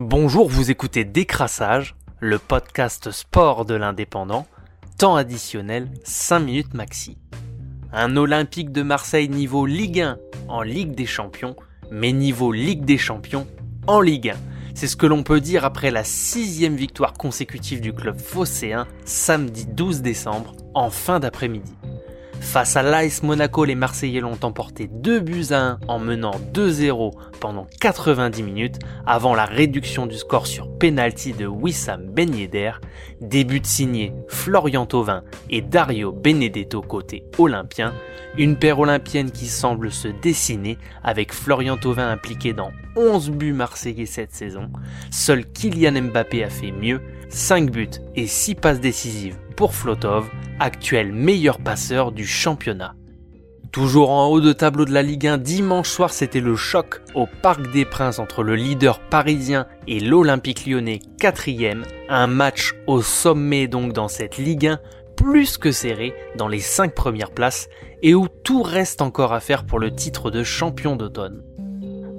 Bonjour, vous écoutez Décrassage, le podcast sport de l'indépendant, temps additionnel 5 minutes maxi. Un Olympique de Marseille niveau Ligue 1 en Ligue des Champions, mais niveau Ligue des Champions en Ligue 1. C'est ce que l'on peut dire après la sixième victoire consécutive du club phocéen samedi 12 décembre en fin d'après-midi. Face à l'AS Monaco, les Marseillais l'ont emporté 2 buts à 1 en menant 2-0 pendant 90 minutes avant la réduction du score sur penalty de Wissam Ben Yedder. Début signé Florian Thauvin et Dario Benedetto côté olympien. Une paire olympienne qui semble se dessiner avec Florian Thauvin impliqué dans 11 buts marseillais cette saison. Seul Kylian Mbappé a fait mieux, 5 buts et 6 passes décisives pour Flotov actuel meilleur passeur du championnat. Toujours en haut de tableau de la Ligue 1, dimanche soir c'était le choc au Parc des Princes entre le leader parisien et l'Olympique lyonnais quatrième, un match au sommet donc dans cette Ligue 1 plus que serré dans les 5 premières places et où tout reste encore à faire pour le titre de champion d'automne.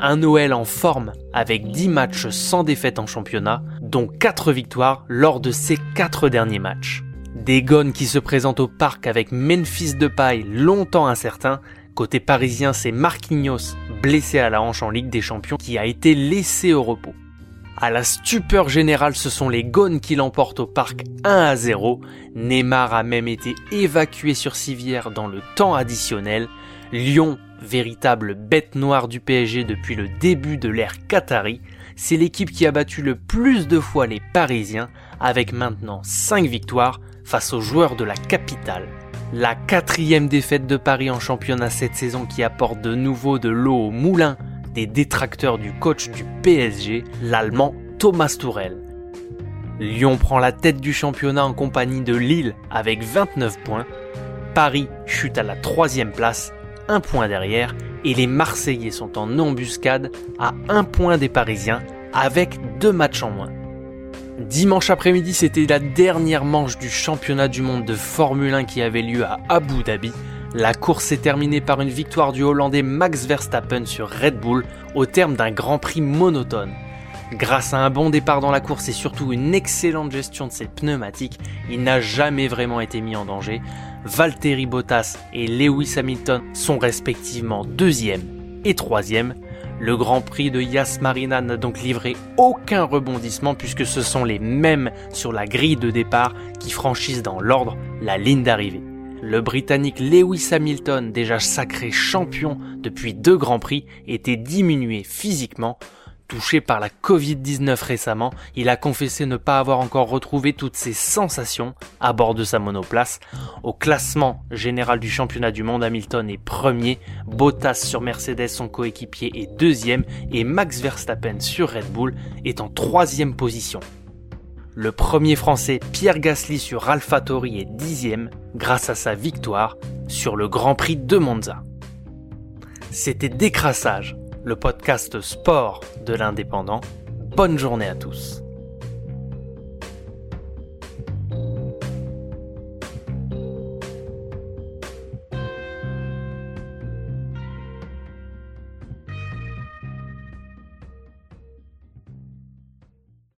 Un Noël en forme avec 10 matchs sans défaite en championnat, dont 4 victoires lors de ces 4 derniers matchs. Des gones qui se présentent au parc avec Memphis de paille longtemps incertain. Côté parisien, c'est Marquinhos, blessé à la hanche en Ligue des Champions, qui a été laissé au repos. À la stupeur générale, ce sont les gones qui l'emportent au parc 1 à 0. Neymar a même été évacué sur civière dans le temps additionnel. Lyon, véritable bête noire du PSG depuis le début de l'ère Qatari, c'est l'équipe qui a battu le plus de fois les Parisiens, avec maintenant 5 victoires, face aux joueurs de la capitale. La quatrième défaite de Paris en championnat cette saison qui apporte de nouveau de l'eau au moulin des détracteurs du coach du PSG, l'Allemand Thomas Tourel. Lyon prend la tête du championnat en compagnie de Lille avec 29 points. Paris chute à la troisième place, un point derrière, et les Marseillais sont en embuscade à un point des Parisiens avec deux matchs en moins. Dimanche après-midi, c'était la dernière manche du championnat du monde de Formule 1 qui avait lieu à Abu Dhabi. La course s'est terminée par une victoire du Hollandais Max Verstappen sur Red Bull au terme d'un Grand Prix monotone. Grâce à un bon départ dans la course et surtout une excellente gestion de ses pneumatiques, il n'a jamais vraiment été mis en danger. Valtteri Bottas et Lewis Hamilton sont respectivement deuxième et troisième. Le Grand Prix de Yas Marina n'a donc livré aucun rebondissement puisque ce sont les mêmes sur la grille de départ qui franchissent dans l'ordre la ligne d'arrivée. Le Britannique Lewis Hamilton, déjà sacré champion depuis deux Grands Prix, était diminué physiquement Touché par la Covid-19 récemment, il a confessé ne pas avoir encore retrouvé toutes ses sensations à bord de sa monoplace. Au classement général du championnat du monde, Hamilton est premier, Bottas sur Mercedes, son coéquipier, est deuxième et Max Verstappen sur Red Bull est en troisième position. Le premier français Pierre Gasly sur AlphaTauri est dixième grâce à sa victoire sur le Grand Prix de Monza. C'était Décrassage le podcast sport de l'indépendant. Bonne journée à tous.